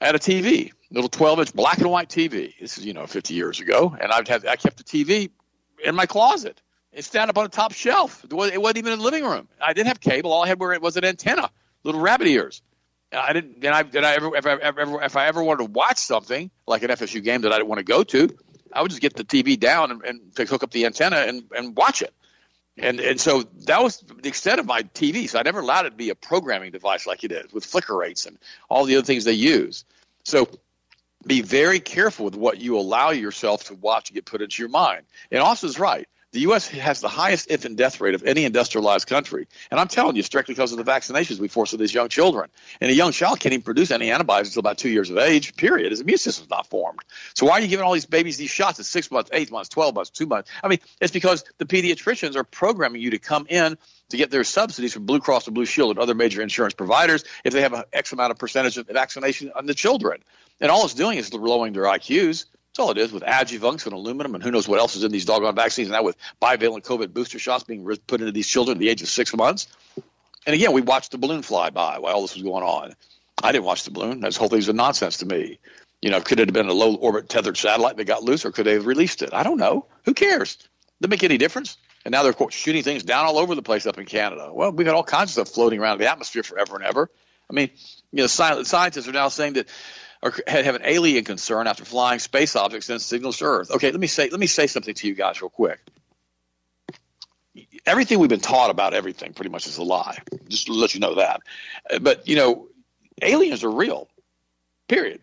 I had a TV, little 12 inch black and white TV. This is, you know, 50 years ago. And I've had, I kept the TV in my closet. It's down up on the top shelf. It wasn't even in the living room. I didn't have cable. All I had was an antenna, little rabbit ears. I didn't. Then I did I ever if I ever if I ever wanted to watch something like an FSU game that I didn't want to go to, I would just get the TV down and, and hook up the antenna and, and watch it. And and so that was the extent of my TV. So I never allowed it to be a programming device like it is with flicker rates and all the other things they use. So be very careful with what you allow yourself to watch and get put into your mind. And Austin's right. The U.S. has the highest infant death rate of any industrialized country. And I'm telling you, it's directly because of the vaccinations we force on these young children. And a young child can't even produce any antibodies until about two years of age, period. His immune system's not formed. So why are you giving all these babies these shots at six months, eight months, 12 months, two months? I mean, it's because the pediatricians are programming you to come in to get their subsidies from Blue Cross and Blue Shield and other major insurance providers if they have an X amount of percentage of vaccination on the children. And all it's doing is lowering their IQs. That's all it is with adjuvants and aluminum and who knows what else is in these doggone vaccines. Now with bivalent COVID booster shots being put into these children at the age of six months. And again, we watched the balloon fly by while all this was going on. I didn't watch the balloon. This whole thing's a nonsense to me. You know, could it have been a low orbit tethered satellite that got loose, or could they have released it? I don't know. Who cares? Doesn't make any difference. And now they're quote, shooting things down all over the place up in Canada. Well, we've got all kinds of stuff floating around the atmosphere forever and ever. I mean, you know, scientists are now saying that or have an alien concern after flying space objects and signals to Earth. Okay, let me say let me say something to you guys real quick. Everything we've been taught about everything pretty much is a lie. Just to let you know that. But you know, aliens are real. Period.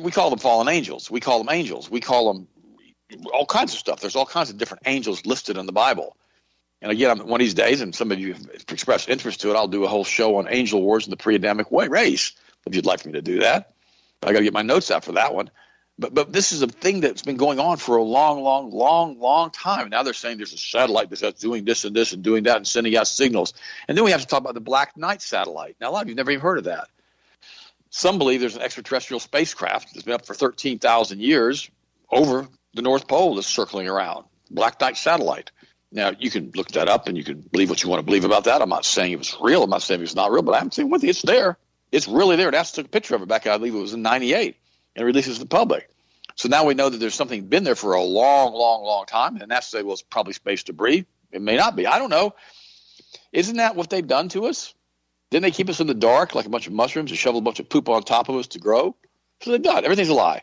We call them fallen angels. We call them angels. We call them all kinds of stuff. There's all kinds of different angels listed in the Bible. And again, one of these days, and some of you have expressed interest to it, I'll do a whole show on angel wars in the pre-Adamic race if you'd like me to do that. I got to get my notes out for that one. But but this is a thing that's been going on for a long, long, long, long time. Now they're saying there's a satellite that's doing this and this and doing that and sending out signals. And then we have to talk about the Black Knight satellite. Now a lot of you have never even heard of that. Some believe there's an extraterrestrial spacecraft that's been up for 13,000 years over the North Pole that's circling around. Black Knight satellite. Now you can look that up and you can believe what you want to believe about that. I'm not saying it was real. I'm not saying it's not real, but I'm saying one thing: it's there. It's really there. NASA took a picture of it back, I believe it was in 98, and released it to the public. So now we know that there's something been there for a long, long, long time. And NASA said, well, it's probably space debris. It may not be. I don't know. Isn't that what they've done to us? Didn't they keep us in the dark like a bunch of mushrooms and shovel a bunch of poop on top of us to grow? So they've done. Everything's a lie.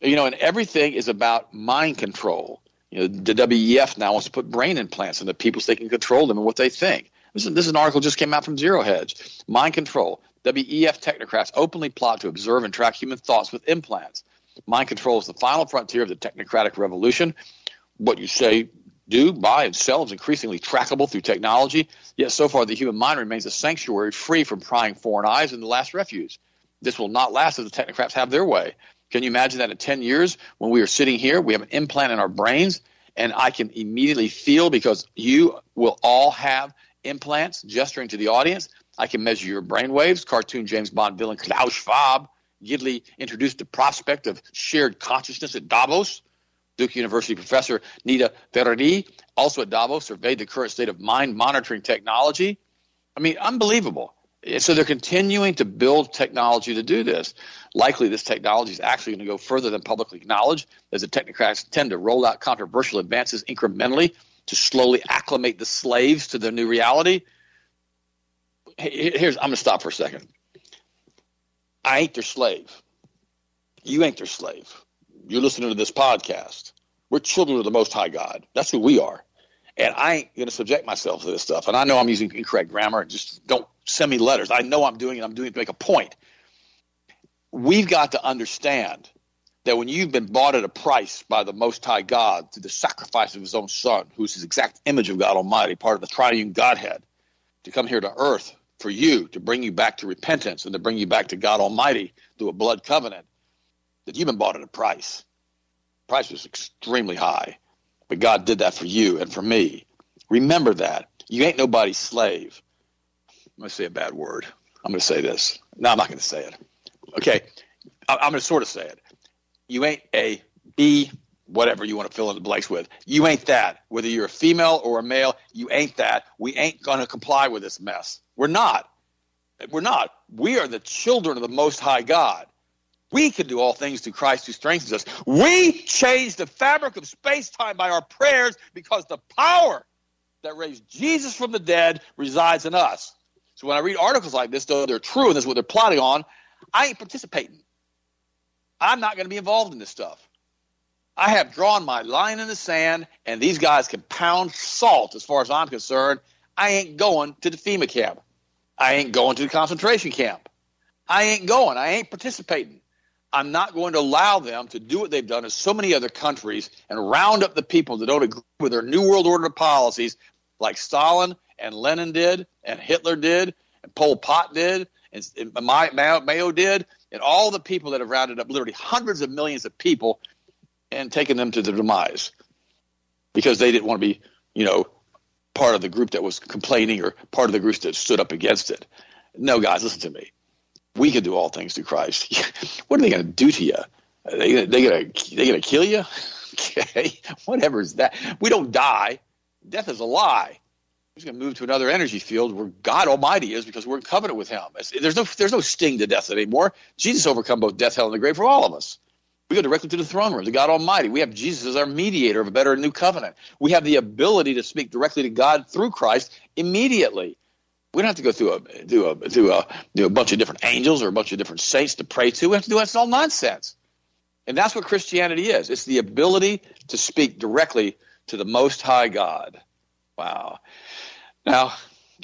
You know, and everything is about mind control. You know, the WEF now wants to put brain implants in the people so they can control them and what they think. This is, this is an article just came out from Zero Hedge. Mind control. WEF technocrats openly plot to observe and track human thoughts with implants. Mind control is the final frontier of the technocratic revolution. What you say, do, buy, and sell is increasingly trackable through technology. Yet so far, the human mind remains a sanctuary free from prying foreign eyes and the last refuge. This will not last if the technocrats have their way. Can you imagine that in 10 years, when we are sitting here, we have an implant in our brains, and I can immediately feel because you will all have implants gesturing to the audience I can measure your brain waves. Cartoon James Bond villain Klaus Schwab Gidley introduced the prospect of shared consciousness at Davos. Duke University professor Nita Farahany, also at Davos, surveyed the current state of mind monitoring technology. I mean, unbelievable. So they're continuing to build technology to do this. Likely, this technology is actually going to go further than publicly acknowledged, as the technocrats tend to roll out controversial advances incrementally to slowly acclimate the slaves to their new reality. Here's I'm to stop for a second. I ain't their slave. You ain't their slave. You're listening to this podcast. We're children of the Most High God. That's who we are. And I ain't going to subject myself to this stuff. And I know I'm using incorrect grammar. Just don't send me letters. I know I'm doing it. I'm doing it to make a point. We've got to understand that when you've been bought at a price by the Most High God through the sacrifice of His own Son, who's His exact image of God Almighty, part of the triune Godhead, to come here to earth for you, to bring you back to repentance and to bring you back to God Almighty through a blood covenant, that you've been bought at a price. The price was extremely high, but God did that for you and for me. Remember that. You ain't nobody's slave. I'm going to say a bad word. I'm going to say this. No, I'm not going to say it. Okay. I'm going to sort of say it. You ain't a B, whatever you want to fill in the blanks with. You ain't that. Whether you're a female or a male, you ain't that. We ain't going to comply with this mess. We're not. We're not. We are the children of the Most High God. We can do all things through Christ who strengthens us. We change the fabric of space time by our prayers because the power that raised Jesus from the dead resides in us. So when I read articles like this, though they're true and this is what they're plotting on, I ain't participating. I'm not going to be involved in this stuff. I have drawn my line in the sand, and these guys can pound salt as far as I'm concerned. I ain't going to the FEMA camp. I ain't going to the concentration camp. I ain't going. I ain't participating. I'm not going to allow them to do what they've done in so many other countries and round up the people that don't agree with their New World Order policies, like Stalin and Lenin did, and Hitler did, and Pol Pot did, and, and Mao did, and all the people that have rounded up literally hundreds of millions of people and taken them to their demise because they didn't want to be, you know, part of the group that was complaining or part of the group that stood up against it. No, guys, listen to me. We can do all things through Christ. what are they going to do to you? Are they they going to they going to kill you? okay, whatever is that. We don't die. Death is a lie. We're going to move to another energy field where God Almighty is because we're in covenant with Him. There's no there's no sting to death anymore. Jesus overcome both death, hell, and the grave for all of us. We go directly to the throne room, to God Almighty. We have Jesus as our mediator of a better new covenant. We have the ability to speak directly to God through Christ immediately. We don't have to go through a through a through a, through a bunch of different angels or a bunch of different saints to pray to. We have to do that's all nonsense. And that's what Christianity is. It's the ability to speak directly to the Most High God. Wow. Now,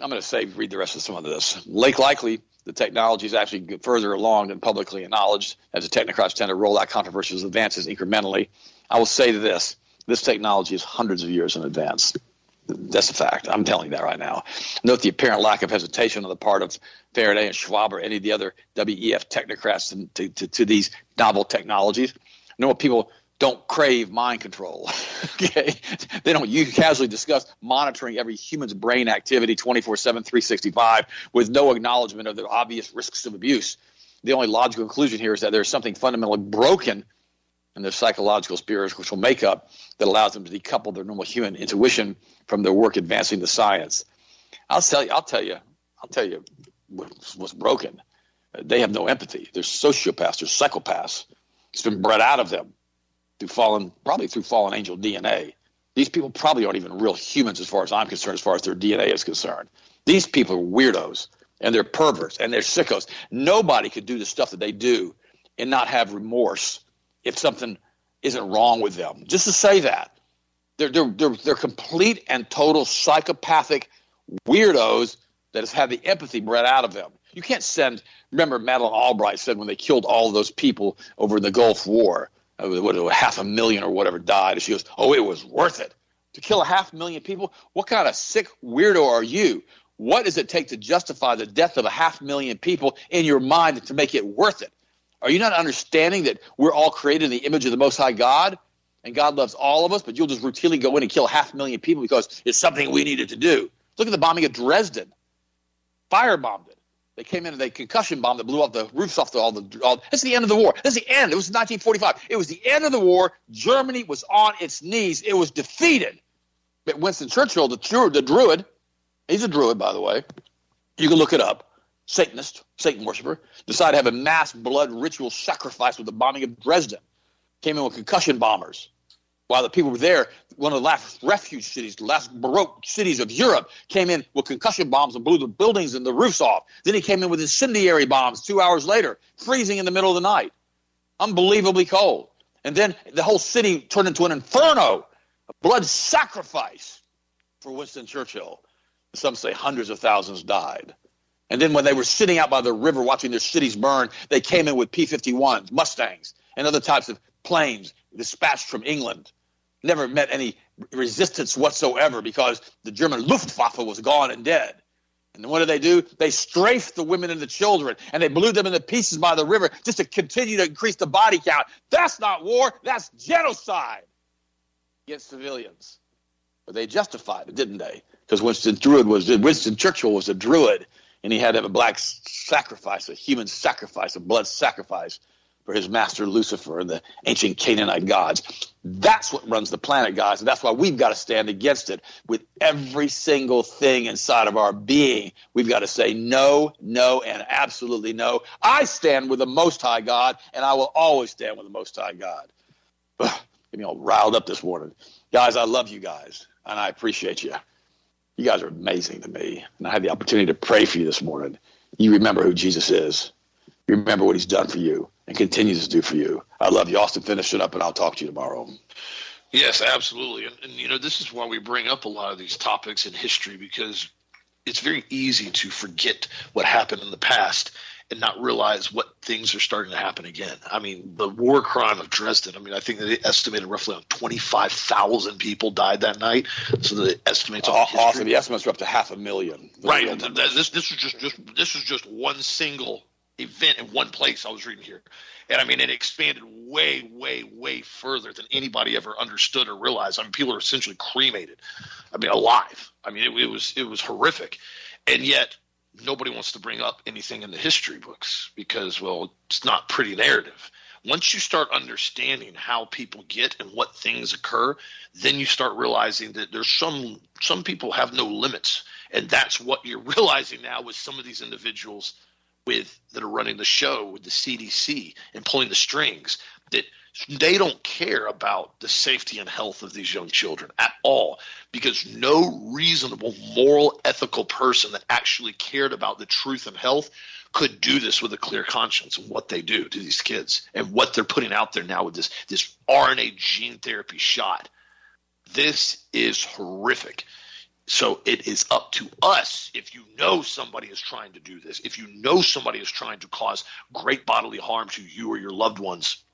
I'm going to say read the rest of some of this. Lake Likely the technology is actually further along than publicly acknowledged, as the technocrats tend to roll out controversial advances incrementally. I will say this this technology is hundreds of years in advance. That's a fact. I'm telling you that right now. Note the apparent lack of hesitation on the part of Faraday and Schwab or any of the other WEF technocrats to, to, to these novel technologies. know what people don't crave mind control. okay, they don't. You casually discuss monitoring every human's brain activity 24/7, 365, with no acknowledgement of the obvious risks of abuse. The only logical conclusion here is that there's something fundamentally broken in their psychological spiritual makeup that allows them to decouple their normal human intuition from their work advancing the science. I'll tell you. I'll tell you. I'll tell you what's broken. They have no empathy. They're sociopaths. They're psychopaths. It's been bred out of them through fallen, probably through fallen angel DNA. These people probably aren't even real humans as far as I'm concerned, as far as their DNA is concerned. These people are weirdos and they're perverts and they're sickos. Nobody could do the stuff that they do and not have remorse if something isn't wrong with them. Just to say that. They're, they're, they're, they're complete and total psychopathic weirdos that has had the empathy bred out of them. You can't send, remember Madeleine Albright said when they killed all those people over in the Gulf War, Uh, what, half a million or whatever died. And she goes, "Oh, it was worth it to kill a half million people. What kind of sick weirdo are you? What does it take to justify the death of a half million people in your mind to make it worth it? Are you not understanding that we're all created in the image of the Most High God, and God loves all of us, but you'll just routinely go in and kill half a million people because it's something we needed to do? Look at the bombing of Dresden, firebombed it. They came in and they concussion bombed that blew off the roofs off the all the. All, this is the end of the war. This is the end. It was 1945. It was the end of the war. Germany was on its knees. It was defeated. But Winston Churchill, the, the druid, he's a druid, by the way. You can look it up. Satanist, Satan worshiper, decided to have a mass blood ritual sacrifice with the bombing of Dresden. Came in with concussion bombers. While the people were there, one of the last refuge cities, the last Baroque cities of Europe, came in with concussion bombs and blew the buildings and the roofs off. Then he came in with incendiary bombs two hours later, freezing in the middle of the night. Unbelievably cold. And then the whole city turned into an inferno, a blood sacrifice for Winston Churchill. Some say hundreds of thousands died. And then when they were sitting out by the river watching their cities burn, they came in with P 51s, Mustangs, and other types of planes dispatched from England. Never met any resistance whatsoever because the German Luftwaffe was gone and dead. And what did they do? They strafed the women and the children and they blew them into pieces by the river just to continue to increase the body count. That's not war, that's genocide against civilians. But they justified it, didn't they? Because Winston Druid was Winston Churchill was a druid and he had to have a black sacrifice, a human sacrifice, a blood sacrifice for his master Lucifer and the ancient Canaanite gods. That's what runs the planet, guys, and that's why we've got to stand against it with every single thing inside of our being. We've got to say no, no, and absolutely no. I stand with the Most High God, and I will always stand with the Most High God. Ugh, get me all riled up this morning, guys. I love you guys, and I appreciate you. You guys are amazing to me. And I had the opportunity to pray for you this morning. You remember who Jesus is. Remember what he's done for you and continues to do for you. I love you. Austin, finish it up, and I'll talk to you tomorrow. Yes, absolutely. And, and, you know, this is why we bring up a lot of these topics in history because it's very easy to forget what happened in the past and not realize what things are starting to happen again. I mean, the war crime of Dresden. I mean, I think they estimated roughly on twenty five thousand people died that night. So the estimates awesome. The estimates are up to half a million. Right. This this was just just this was just one single event in one place. I was reading here, and I mean, it expanded way, way, way further than anybody ever understood or realized. I mean, people are essentially cremated. I mean, alive. I mean, it, it was it was horrific, and yet nobody wants to bring up anything in the history books because, well, it's not pretty narrative. Once you start understanding how people get and what things occur, then you start realizing that there's some some people have no limits, and that's what you're realizing now with some of these individuals with that are running the show with the CDC and pulling the strings that they don't care about the safety and health of these young children at all because no reasonable moral ethical person that actually cared about the truth and health could do this with a clear conscience and what they do to these kids and what they're putting out there now with this this RNA gene therapy shot. This is horrific so it is up to us if you know somebody is trying to do this if you know somebody is trying to cause great bodily harm to you or your loved ones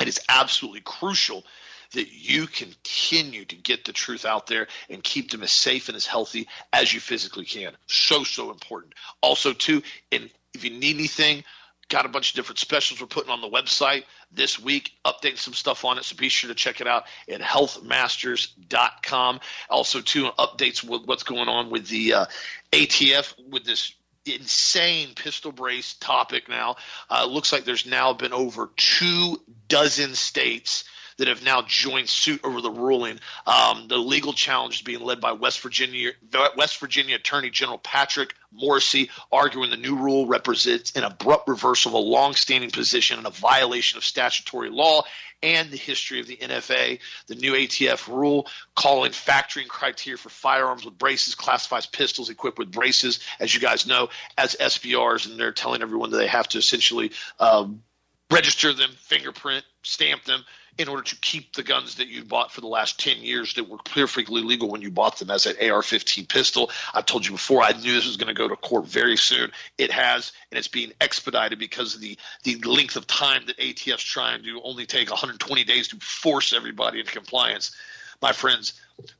it is absolutely crucial that you continue to get the truth out there and keep them as safe and as healthy as you physically can. So, so important. Also, too, and if you need anything, got a bunch of different specials we're putting on the website this week, updating some stuff on it. So be sure to check it out at healthmasters.com. Also, too, updates what's going on with the uh, ATF with this insane pistol brace topic now. Uh, looks like there's now been over two dozen states that have now joined suit over the ruling. Um, the legal challenge is being led by West Virginia West Virginia Attorney General Patrick Morrisey, arguing the new rule represents an abrupt reversal of a long-standing position and a violation of statutory law and the history of the NFA. The new ATF rule calling factoring criteria for firearms with braces classifies pistols equipped with braces, as you guys know, as SBRs, and they're telling everyone that they have to essentially um, register them, fingerprint, stamp them in order to keep the guns that you bought for the last 10 years that were perfectly legal when you bought them as an AR 15 pistol. I told you before, I knew this was going to go to court very soon. It has, and it's being expedited because of the, the length of time that ATF's trying to only take 120 days to force everybody into compliance. My friends,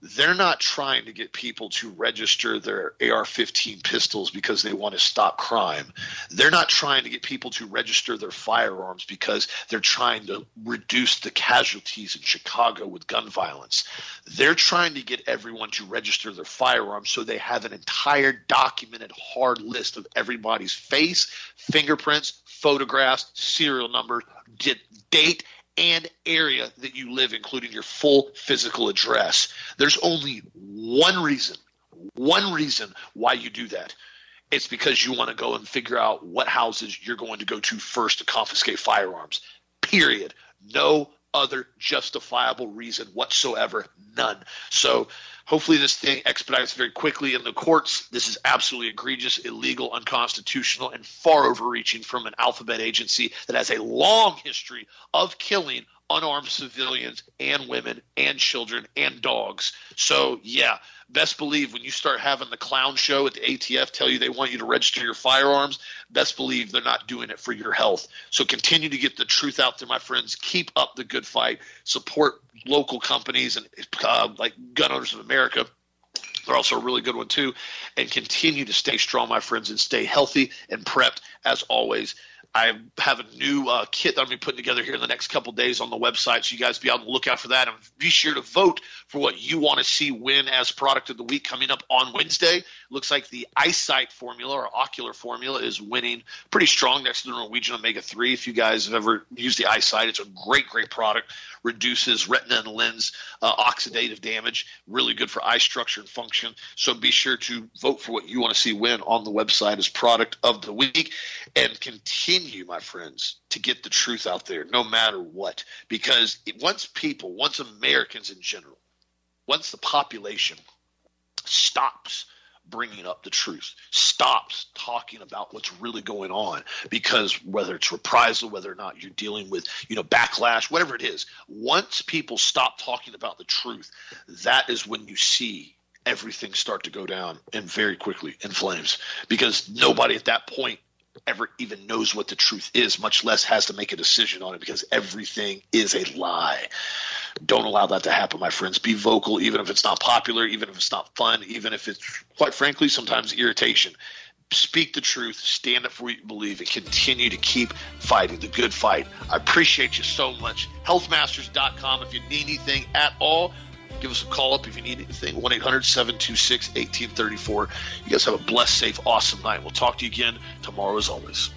they're not trying to get people to register their AR 15 pistols because they want to stop crime. They're not trying to get people to register their firearms because they're trying to reduce the casualties in Chicago with gun violence. They're trying to get everyone to register their firearms so they have an entire documented hard list of everybody's face, fingerprints, photographs, serial number, date, and area that you live, including your full physical address. There's only one reason, one reason why you do that. It's because you want to go and figure out what houses you're going to go to first to confiscate firearms. Period. No other justifiable reason whatsoever. None. So Hopefully, this thing expedites very quickly in the courts. This is absolutely egregious, illegal, unconstitutional, and far overreaching from an alphabet agency that has a long history of killing unarmed civilians and women and children and dogs. So, yeah, best believe when you start having the clown show at the ATF tell you they want you to register your firearms, best believe they're not doing it for your health. So continue to get the truth out there, my friends. Keep up the good fight. Support local companies and uh, like Gun Owners of America. They're also a really good one too. And continue to stay strong, my friends, and stay healthy and prepped as always. I have a new uh, kit that I'm going to be putting together here in the next couple days on the website, so you guys be able to look out for that and be sure to vote for what you want to see win as product of the week coming up on Wednesday. Looks like the eyesight formula or ocular formula is winning pretty strong next to the Norwegian Omega 3. If you guys have ever used the eyesight, it's a great, great product. Reduces retina and lens uh, oxidative damage. Really good for eye structure and function. So be sure to vote for what you want to see win on the website as product of the week and continue, my friends, to get the truth out there no matter what. Because once people, once Americans in general, once the population stops – bringing up the truth, stops talking about what's really going on. Because whether it's reprisal, whether or not you're dealing with, you know, backlash, whatever it is, once people stop talking about the truth, that is when you see everything start to go down and very quickly in flames. Because nobody at that point ever even knows what the truth is, much less has to make a decision on it because everything is a lie. Don't allow that to happen, my friends. Be vocal, even if it's not popular, even if it's not fun, even if it's, quite frankly, sometimes irritation. Speak the truth, stand up for what you believe, and continue to keep fighting the good fight. I appreciate you so much. Healthmasters.com. If you need anything at all, Give us a call up if you need anything. 1 800 726 1834. You guys have a blessed, safe, awesome night. We'll talk to you again tomorrow as always.